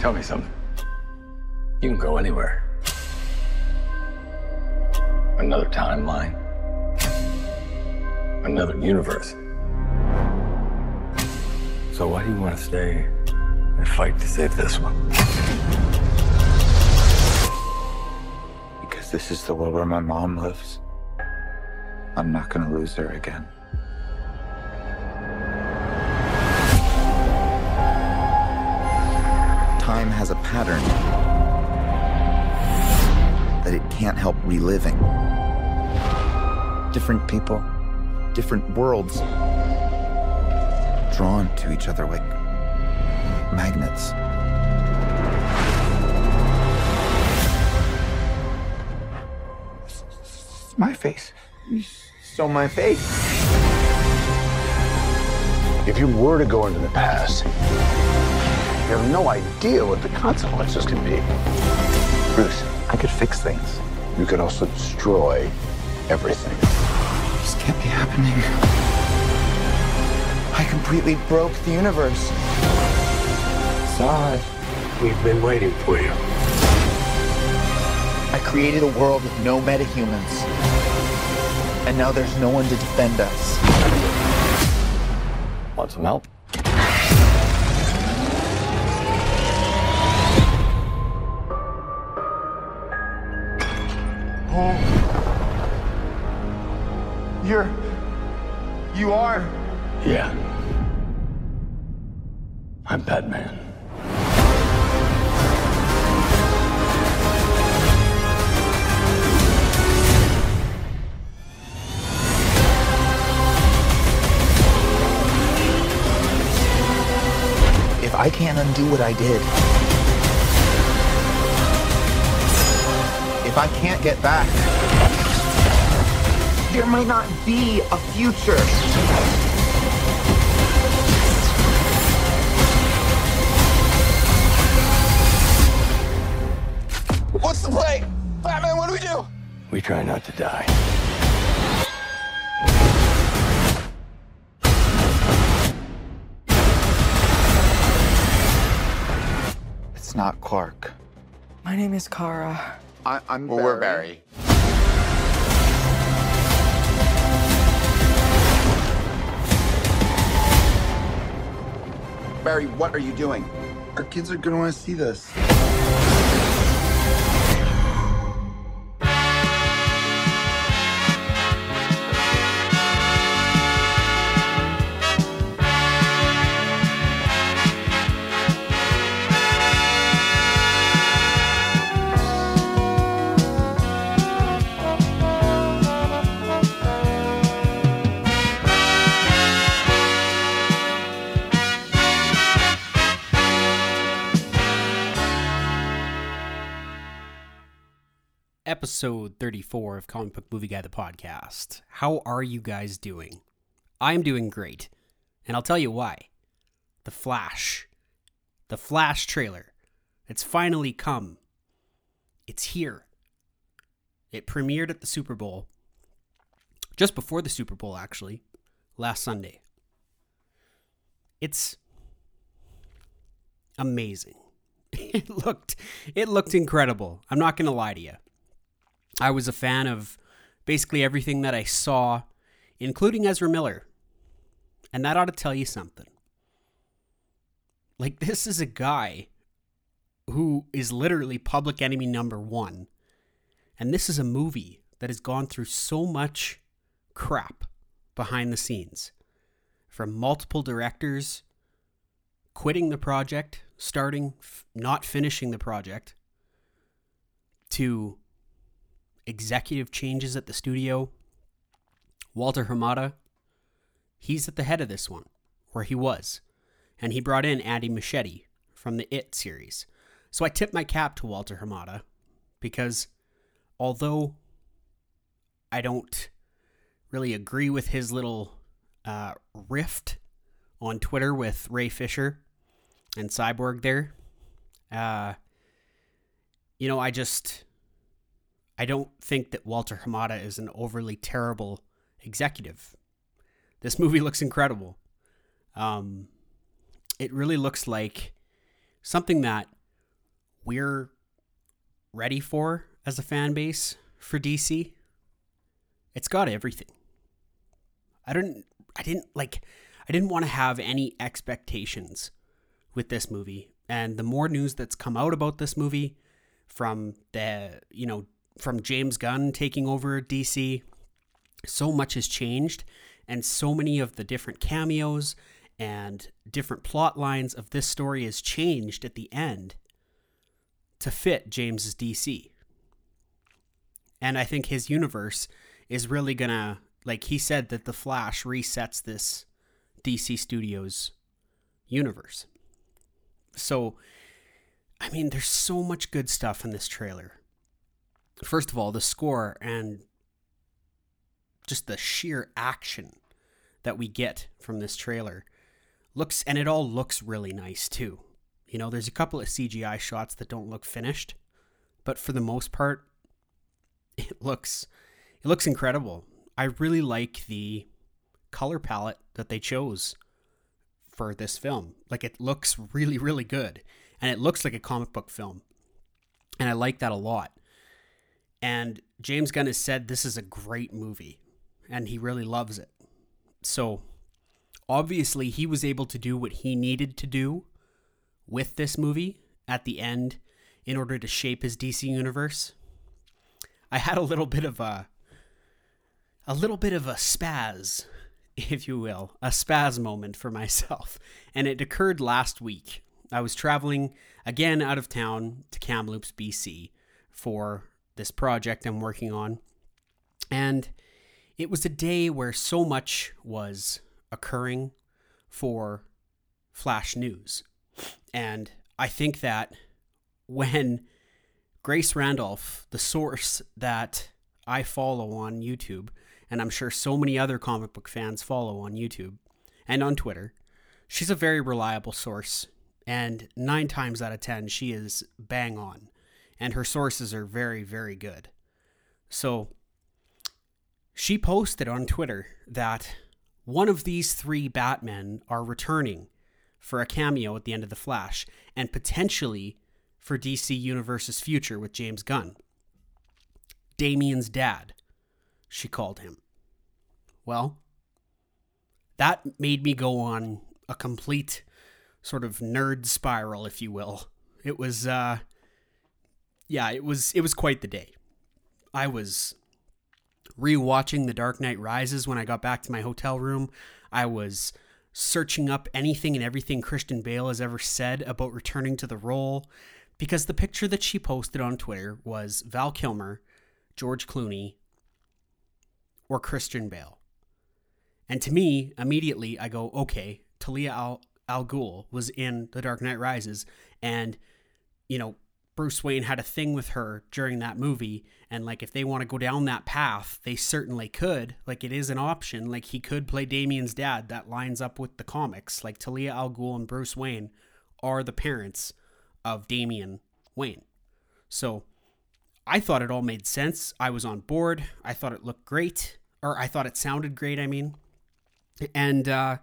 Tell me something. You can go anywhere. Another timeline. Another universe. So why do you want to stay and fight to save this one? Because this is the world where my mom lives. I'm not gonna lose her again. Time has a pattern that it can't help reliving. Different people, different worlds, drawn to each other like magnets. It's my face. You stole my face. If you were to go into the past, you have no idea what the consequences can be. Bruce, I could fix things. You could also destroy everything. This can't be happening. I completely broke the universe. Zod. We've been waiting for you. I created a world with no metahumans. And now there's no one to defend us. Want some help? You're. You are. Yeah. I'm Batman. If I can't undo what I did, if I can't get back, there might not be a future. What's the play? Batman, what do we do? We try not to die. It's not Clark. My name is Kara. I, I'm Well, we're Barry. Barry, what are you doing? Our kids are gonna want to see this. Episode 34 of Comic Book Movie Guy, the podcast. How are you guys doing? I'm doing great. And I'll tell you why. The Flash. The Flash trailer. It's finally come. It's here. It premiered at the Super Bowl. Just before the Super Bowl, actually. Last Sunday. It's amazing. It looked it looked incredible. I'm not going to lie to you. I was a fan of basically everything that I saw, including Ezra Miller. And that ought to tell you something. Like, this is a guy who is literally public enemy number one. And this is a movie that has gone through so much crap behind the scenes from multiple directors quitting the project, starting, f- not finishing the project, to executive changes at the studio. Walter Hamada, he's at the head of this one, where he was. And he brought in Andy Muschietti from the It series. So I tip my cap to Walter Hamada because although I don't really agree with his little uh, rift on Twitter with Ray Fisher and Cyborg there, uh, you know, I just I don't think that Walter Hamada is an overly terrible executive. This movie looks incredible. Um, it really looks like something that we're ready for as a fan base for DC, it's got everything. I didn't I didn't like I didn't want to have any expectations with this movie. And the more news that's come out about this movie from the, you know, from James Gunn taking over DC, so much has changed and so many of the different cameos and different plot lines of this story has changed at the end to fit James's DC. And I think his universe is really gonna like he said that the Flash resets this DC Studios universe. So I mean there's so much good stuff in this trailer. First of all, the score and just the sheer action that we get from this trailer looks and it all looks really nice too. You know, there's a couple of CGI shots that don't look finished, but for the most part it looks it looks incredible. I really like the color palette that they chose for this film. Like it looks really really good and it looks like a comic book film. And I like that a lot. And James Gunn has said this is a great movie and he really loves it. So obviously he was able to do what he needed to do with this movie at the end in order to shape his DC universe. I had a little bit of a a little bit of a spaz, if you will, a spaz moment for myself, and it occurred last week. I was traveling again out of town to Kamloops, BC for this project I'm working on. And it was a day where so much was occurring for Flash News. And I think that when Grace Randolph, the source that I follow on YouTube, and I'm sure so many other comic book fans follow on YouTube and on Twitter, she's a very reliable source. And nine times out of 10, she is bang on. And her sources are very, very good. So she posted on Twitter that one of these three Batmen are returning for a cameo at the end of The Flash and potentially for DC Universe's future with James Gunn. Damian's dad, she called him. Well, that made me go on a complete sort of nerd spiral, if you will. It was, uh, yeah, it was, it was quite the day. I was rewatching The Dark Knight Rises when I got back to my hotel room. I was searching up anything and everything Christian Bale has ever said about returning to the role because the picture that she posted on Twitter was Val Kilmer, George Clooney, or Christian Bale. And to me, immediately I go, okay, Talia Al, Al Ghul was in The Dark Knight Rises, and you know Bruce Wayne had a thing with her during that movie, and like if they want to go down that path, they certainly could. Like it is an option. Like he could play Damian's dad. That lines up with the comics. Like Talia Al Ghul and Bruce Wayne are the parents of Damian Wayne. So I thought it all made sense. I was on board. I thought it looked great, or I thought it sounded great. I mean, and uh,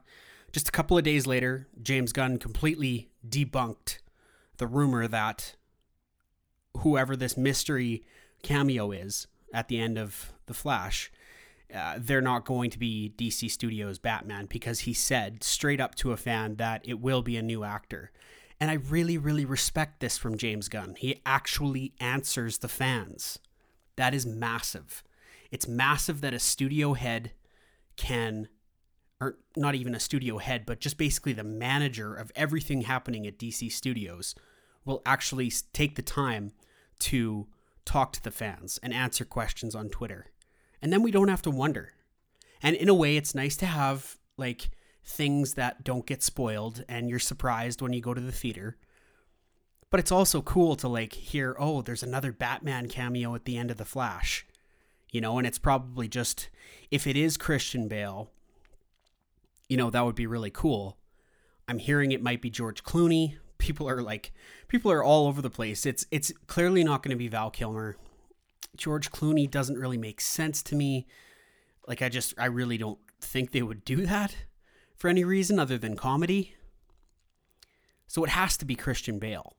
just a couple of days later, James Gunn completely debunked the rumor that whoever this mystery cameo is at the end of The Flash, uh, they're not going to be DC Studios Batman because he said straight up to a fan that it will be a new actor. And I really, really respect this from James Gunn. He actually answers the fans. That is massive. It's massive that a studio head can, or not even a studio head, but just basically the manager of everything happening at DC Studios will actually take the time to talk to the fans and answer questions on Twitter. And then we don't have to wonder. And in a way, it's nice to have like things that don't get spoiled and you're surprised when you go to the theater. But it's also cool to like hear, oh, there's another Batman cameo at the end of The Flash. You know, and it's probably just if it is Christian Bale, you know, that would be really cool. I'm hearing it might be George Clooney, people are like people are all over the place. It's it's clearly not going to be Val Kilmer. George Clooney doesn't really make sense to me. Like I just I really don't think they would do that for any reason other than comedy. So it has to be Christian Bale.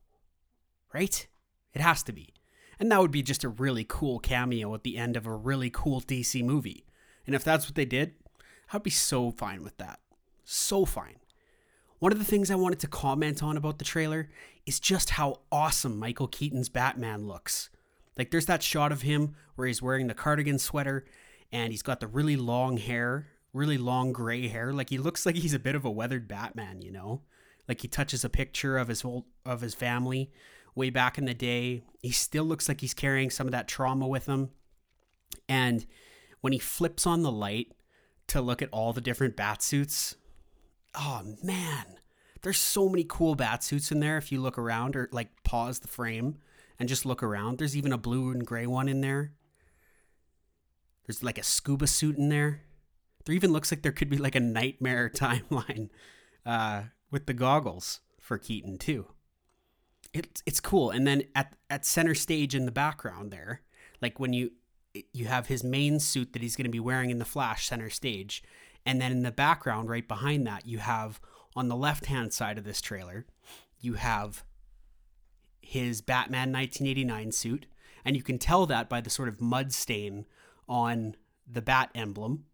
Right? It has to be. And that would be just a really cool cameo at the end of a really cool DC movie. And if that's what they did, I'd be so fine with that. So fine. One of the things I wanted to comment on about the trailer is just how awesome Michael Keaton's Batman looks. Like, there's that shot of him where he's wearing the cardigan sweater and he's got the really long hair, really long gray hair. Like, he looks like he's a bit of a weathered Batman, you know? Like, he touches a picture of his old, of his family way back in the day. He still looks like he's carrying some of that trauma with him. And when he flips on the light to look at all the different bat suits, oh man, there's so many cool bat suits in there if you look around or like pause the frame and just look around. There's even a blue and gray one in there. There's like a scuba suit in there. There even looks like there could be like a nightmare timeline uh, with the goggles for Keaton too it's it's cool. And then at at center stage in the background there, like when you you have his main suit that he's going to be wearing in the Flash center stage, and then in the background right behind that you have on the left hand side of this trailer, you have his Batman 1989 suit, and you can tell that by the sort of mud stain on the bat emblem.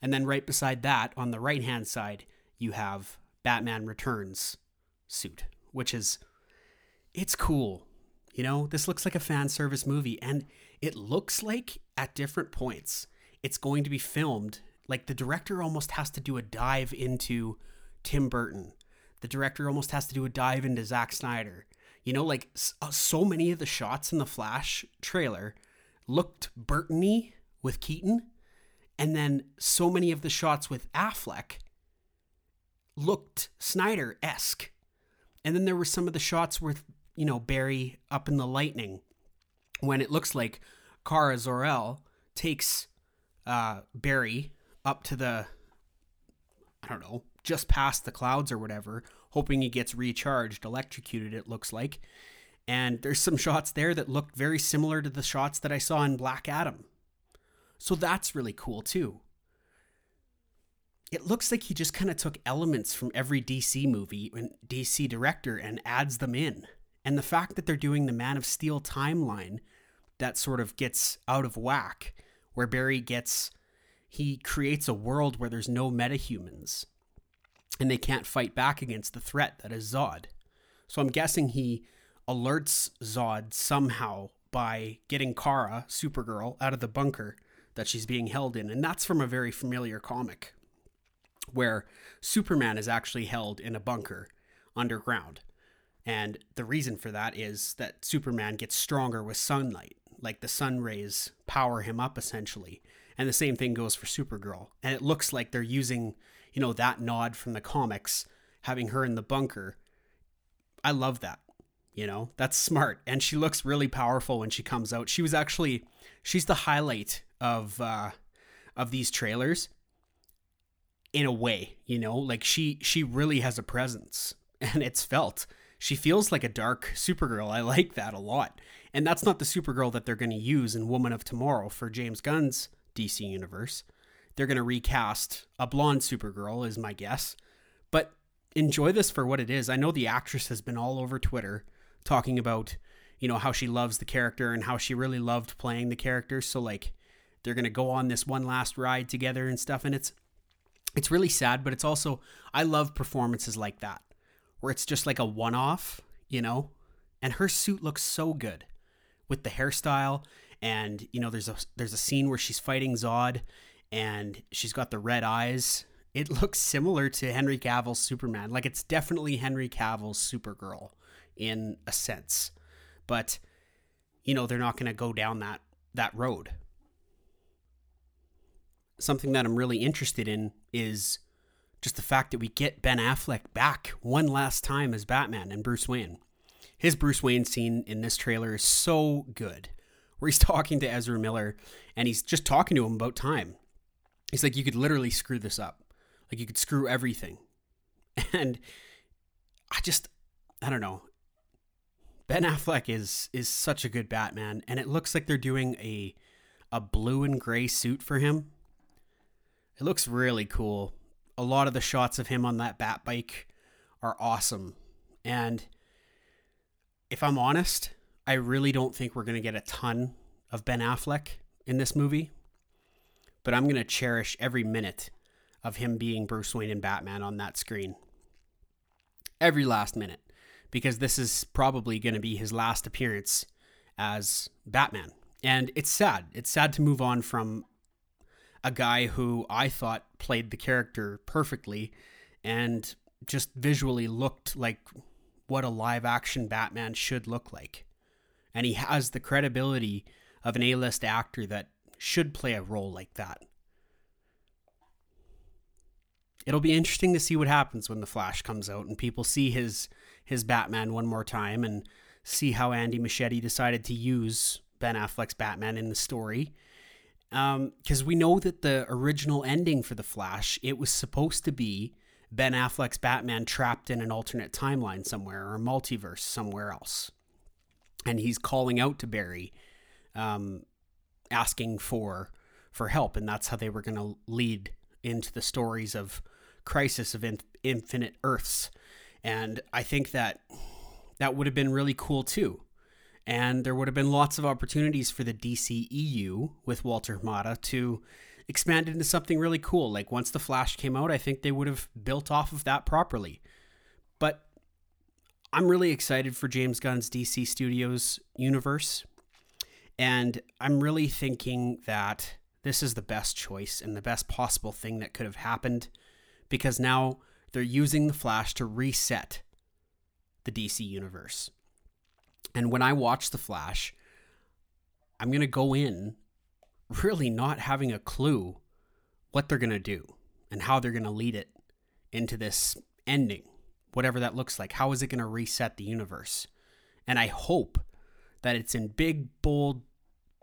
And then right beside that, on the right hand side, you have Batman Returns suit, which is it's cool. You know, this looks like a fan service movie, and it looks like at different points it's going to be filmed. Like the director almost has to do a dive into Tim Burton. The director almost has to do a dive into Zack Snyder. You know, like uh, so many of the shots in the Flash trailer looked Burtony with Keaton, and then so many of the shots with Affleck looked Snyder esque. And then there were some of the shots with you know, Barry up in the lightning when it looks like Kara Zor-El takes uh, Barry up to the, I don't know, just past the clouds or whatever, hoping he gets recharged, electrocuted, it looks like. And there's some shots there that look very similar to the shots that I saw in Black Adam. So that's really cool too. It looks like he just kind of took elements from every DC movie and DC director and adds them in. And the fact that they're doing the Man of Steel timeline that sort of gets out of whack, where Barry gets, he creates a world where there's no metahumans and they can't fight back against the threat that is Zod. So I'm guessing he alerts Zod somehow by getting Kara, Supergirl, out of the bunker that she's being held in. And that's from a very familiar comic where Superman is actually held in a bunker underground. And the reason for that is that Superman gets stronger with sunlight. Like the sun rays power him up essentially. And the same thing goes for Supergirl. And it looks like they're using, you know, that nod from the comics, having her in the bunker. I love that. You know, that's smart. And she looks really powerful when she comes out. She was actually she's the highlight of uh of these trailers in a way, you know, like she she really has a presence and it's felt she feels like a dark Supergirl. I like that a lot. And that's not the Supergirl that they're going to use in Woman of Tomorrow for James Gunn's DC universe. They're going to recast a blonde Supergirl, is my guess. But enjoy this for what it is. I know the actress has been all over Twitter talking about, you know, how she loves the character and how she really loved playing the character. So like they're going to go on this one last ride together and stuff and it's it's really sad, but it's also I love performances like that where it's just like a one off, you know? And her suit looks so good with the hairstyle and you know there's a there's a scene where she's fighting Zod and she's got the red eyes. It looks similar to Henry Cavill's Superman. Like it's definitely Henry Cavill's Supergirl in a sense. But you know, they're not going to go down that that road. Something that I'm really interested in is just the fact that we get Ben Affleck back one last time as Batman and Bruce Wayne. His Bruce Wayne scene in this trailer is so good, where he's talking to Ezra Miller and he's just talking to him about time. He's like, you could literally screw this up. Like, you could screw everything. And I just, I don't know. Ben Affleck is is such a good Batman, and it looks like they're doing a a blue and gray suit for him. It looks really cool a lot of the shots of him on that bat bike are awesome. And if I'm honest, I really don't think we're going to get a ton of Ben Affleck in this movie, but I'm going to cherish every minute of him being Bruce Wayne and Batman on that screen. Every last minute, because this is probably going to be his last appearance as Batman. And it's sad. It's sad to move on from a guy who I thought played the character perfectly and just visually looked like what a live action Batman should look like. And he has the credibility of an A list actor that should play a role like that. It'll be interesting to see what happens when the Flash comes out and people see his his Batman one more time and see how Andy Muschietti decided to use Ben Affleck's Batman in the story. Because um, we know that the original ending for the Flash, it was supposed to be Ben Affleck's Batman trapped in an alternate timeline somewhere or a multiverse somewhere else. And he's calling out to Barry, um, asking for for help, and that's how they were going to lead into the stories of Crisis of in- Infinite Earths. And I think that that would have been really cool too. And there would have been lots of opportunities for the DCEU with Walter Hamada to expand into something really cool. Like once the Flash came out, I think they would have built off of that properly. I'm really excited for James Gunn's DC Studios universe. And I'm really thinking that this is the best choice and the best possible thing that could have happened because now they're using the Flash to reset the DC universe. And when I watch the Flash, I'm going to go in really not having a clue what they're going to do and how they're going to lead it into this ending, whatever that looks like. How is it going to reset the universe? And I hope that it's in big, bold,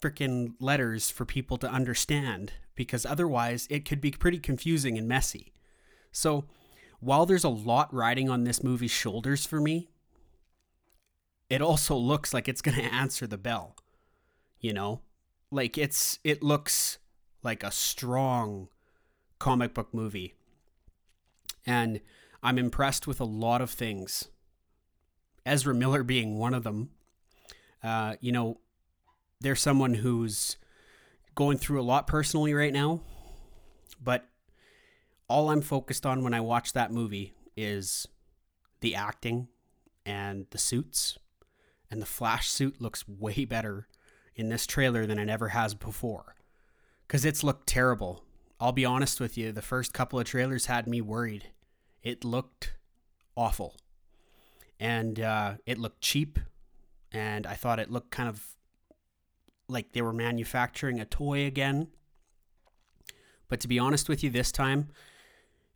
freaking letters for people to understand because otherwise it could be pretty confusing and messy. So, while there's a lot riding on this movie's shoulders for me, it also looks like it's going to answer the bell. You know, like it's it looks like a strong comic book movie. And I'm impressed with a lot of things. Ezra Miller being one of them. Uh, you know, there's someone who's going through a lot personally right now, but all I'm focused on when I watch that movie is the acting and the suits. And the Flash suit looks way better in this trailer than it ever has before. Because it's looked terrible. I'll be honest with you, the first couple of trailers had me worried. It looked awful. And uh, it looked cheap. And I thought it looked kind of like they were manufacturing a toy again. But to be honest with you, this time,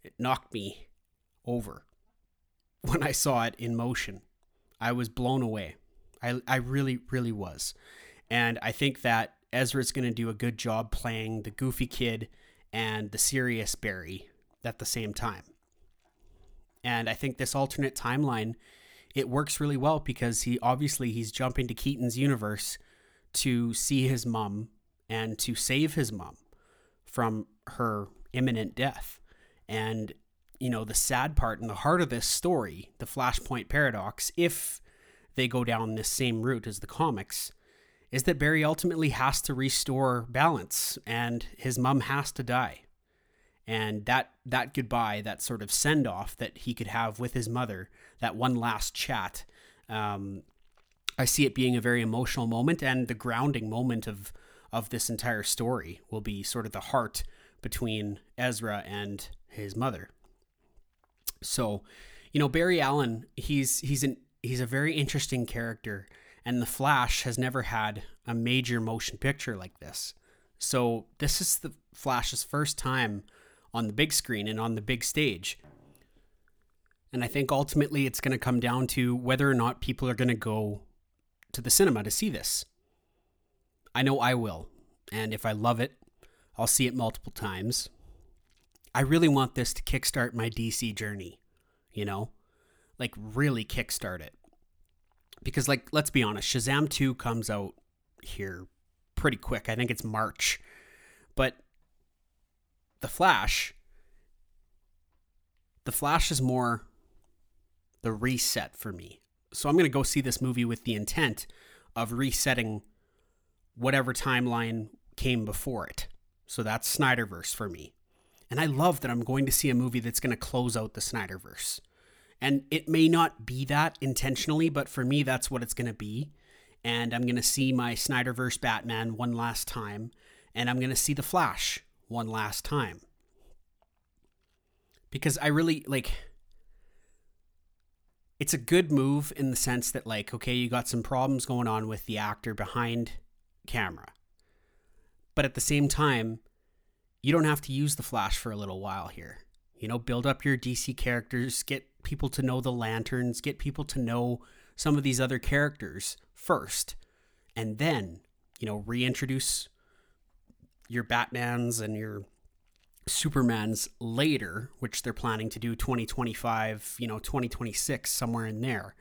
it knocked me over when I saw it in motion. I was blown away. I, I really, really was. And I think that Ezra's going to do a good job playing the goofy kid and the serious Barry at the same time. And I think this alternate timeline it works really well because he obviously he's jumping to Keaton's universe to see his mom and to save his mom from her imminent death. And you know, the sad part and the heart of this story, the Flashpoint paradox, if they go down this same route as the comics, is that Barry ultimately has to restore balance and his mom has to die. And that that goodbye, that sort of send off that he could have with his mother, that one last chat, um, I see it being a very emotional moment and the grounding moment of of this entire story will be sort of the heart between Ezra and his mother. So, you know, Barry Allen, he's he's an he's a very interesting character and The Flash has never had a major motion picture like this. So this is the Flash's first time on the big screen and on the big stage. And I think ultimately it's going to come down to whether or not people are going to go to the cinema to see this. I know I will. And if I love it, I'll see it multiple times. I really want this to kickstart my DC journey, you know? Like, really kickstart it because like let's be honest, Shazam 2 comes out here pretty quick. I think it's March. The Flash The Flash is more the reset for me. So I'm going to go see this movie with the intent of resetting whatever timeline came before it. So that's Snyderverse for me. And I love that I'm going to see a movie that's going to close out the Snyderverse. And it may not be that intentionally, but for me, that's what it's going to be. And I'm going to see my Snyderverse Batman one last time. And I'm going to see The Flash one last time. Because I really, like, it's a good move in the sense that, like, okay, you got some problems going on with the actor behind camera. But at the same time, you don't have to use the Flash for a little while here. You know, build up your DC characters, get people to know the Lanterns, get people to know some of these other characters first, and then, you know, reintroduce your Batmans and your Supermans later, which they're planning to do 2025, you know, 2026, somewhere in there.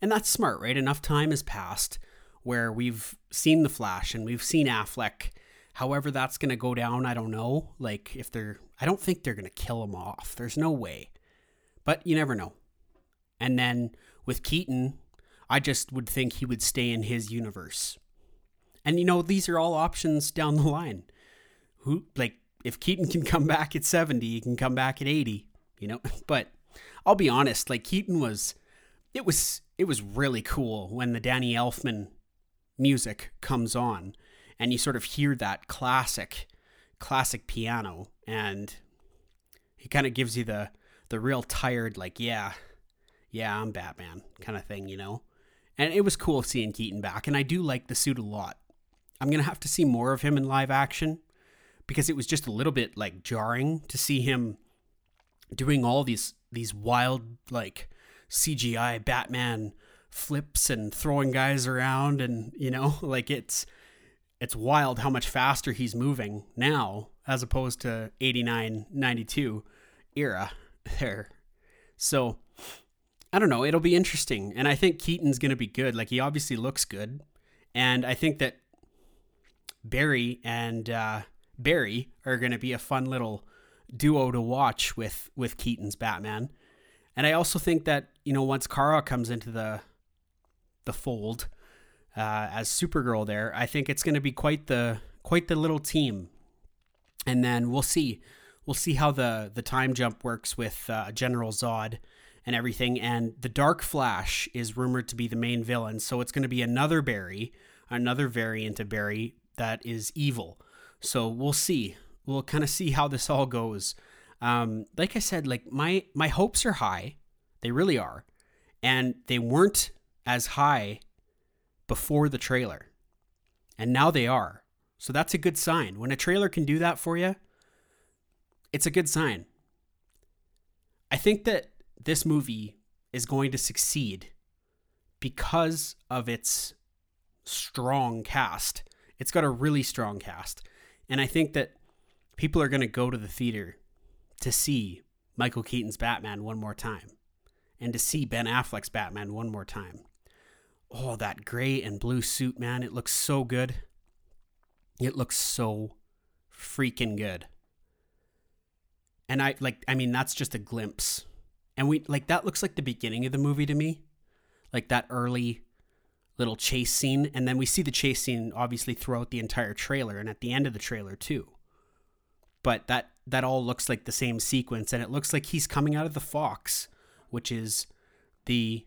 And that's smart, right? Enough time has passed where we've seen The Flash and we've seen Affleck However, that's going to go down, I don't know. Like, if they're, I don't think they're going to kill him off. There's no way. But you never know. And then with Keaton, I just would think he would stay in his universe. And you know, these are all options down the line. Who, like, if Keaton can come back at 70, he can come back at 80, you know? But I'll be honest, like, Keaton was, it was, it was really cool when the Danny Elfman music comes on and you sort of hear that classic classic piano and he kind of gives you the the real tired like yeah yeah i'm batman kind of thing you know? And it was cool seeing keaton back and i do like the suit a lot. I'm gonna have to see more of him in live action because it was just a little bit like jarring to see him doing all these these wild like cgi batman flips and throwing guys around and you know like it's it's wild how much faster he's moving now as opposed to 89 92 era there. So i don't know it'll be interesting and i think keaton's going to be good like he obviously looks good and i think that barry and uh, barry are going to be a fun little duo to watch with with keaton's batman and i also think that you know once kara comes into the the fold uh, as Supergirl there. I think it's going to be quite the quite the little team, and then we'll see we'll see how the the time jump works with uh, General Zod and everything. And the Dark Flash is rumored to be the main villain, so it's going to be another Barry, another variant of Barry that is evil. So we'll see. We'll kind of see how this all goes. Um, like I said, like my my hopes are high, they really are, and they weren't as high before the trailer. And now they are. So that's a good sign. When a trailer can do that for you, it's a good sign. I think that this movie is going to succeed because of its strong cast. It's got a really strong cast. And I think that people are going to go to the theater to see Michael Keaton's Batman one more time and to see Ben Affleck's Batman one more time oh, that gray and blue suit, man, it looks so good. It looks so freaking good. And I like, I mean, that's just a glimpse. And we, like, that looks like the beginning of the movie to me. Like that early little chase scene. And then we see the chase scene obviously throughout the entire trailer and at the end of the trailer too. But that, that all looks like the same sequence. And it looks like he's coming out of the Fox, which is the,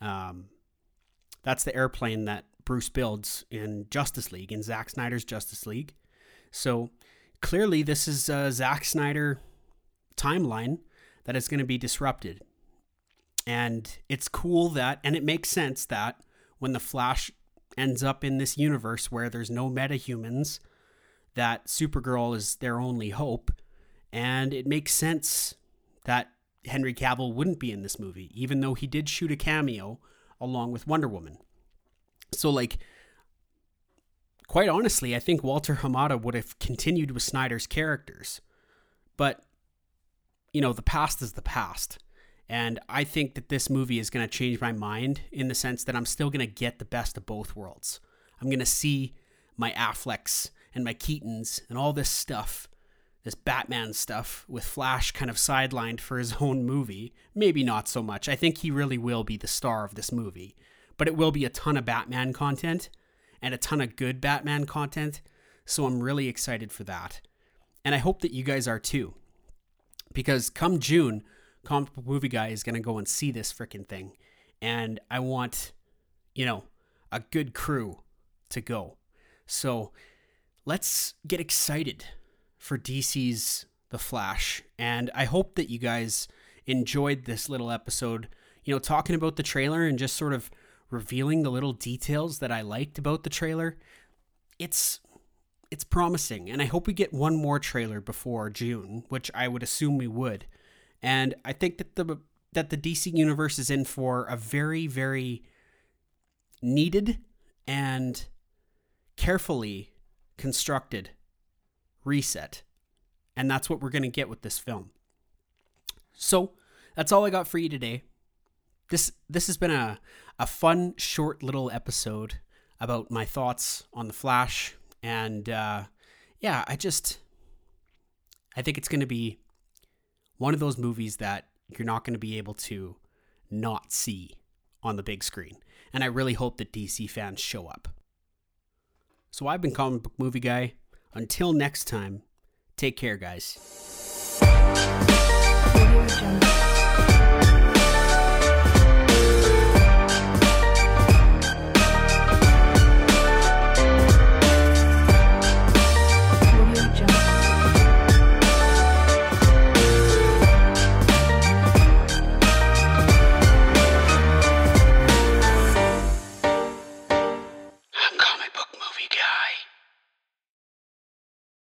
um, that's the airplane that Bruce builds in Justice League, in Zack Snyder's Justice League. So clearly, this is a Zack Snyder timeline that is going to be disrupted. And it's cool that, and it makes sense that when the Flash ends up in this universe where there's no metahumans, that Supergirl is their only hope. And it makes sense that Henry Cavill wouldn't be in this movie, even though he did shoot a cameo along with Wonder Woman. So, like, quite honestly, I think Walter Hamada would have continued with Snyder's characters. But, you know, the past is the past. And I think that this movie is going to change my mind in the sense that I'm still going to get the best of both worlds. I'm going to see my Afflecks and my Keatons and all this stuff this Batman stuff with Flash kind of sidelined for his own movie. Maybe not so much. I think he really will be the star of this movie. but it will be a ton of Batman content and a ton of good Batman content. So I'm really excited for that. And I hope that you guys are too. Because come June, Comic Book Movie Guy is going to go and see this freaking thing. And I want, you know, a good crew to go. So let's get excited for DC's The Flash. And I hope that you guys enjoyed this little episode, you know, talking about the trailer and just sort of revealing the little details that I liked about the trailer. It's it's promising and I hope we get one more trailer before June, which I would assume we would. And I think that the that the DC universe is in for a very very needed and carefully constructed reset. And that's what we're going to get with this film. So, that's all I got for you today. This this has been a a fun short little episode about my thoughts on the Flash and uh yeah, I just I think it's going to be one of those movies that you're not going to be able to not see on the big screen. And I really hope that DC fans show up. So I've been comic book movie guy. Until next time, take care, guys.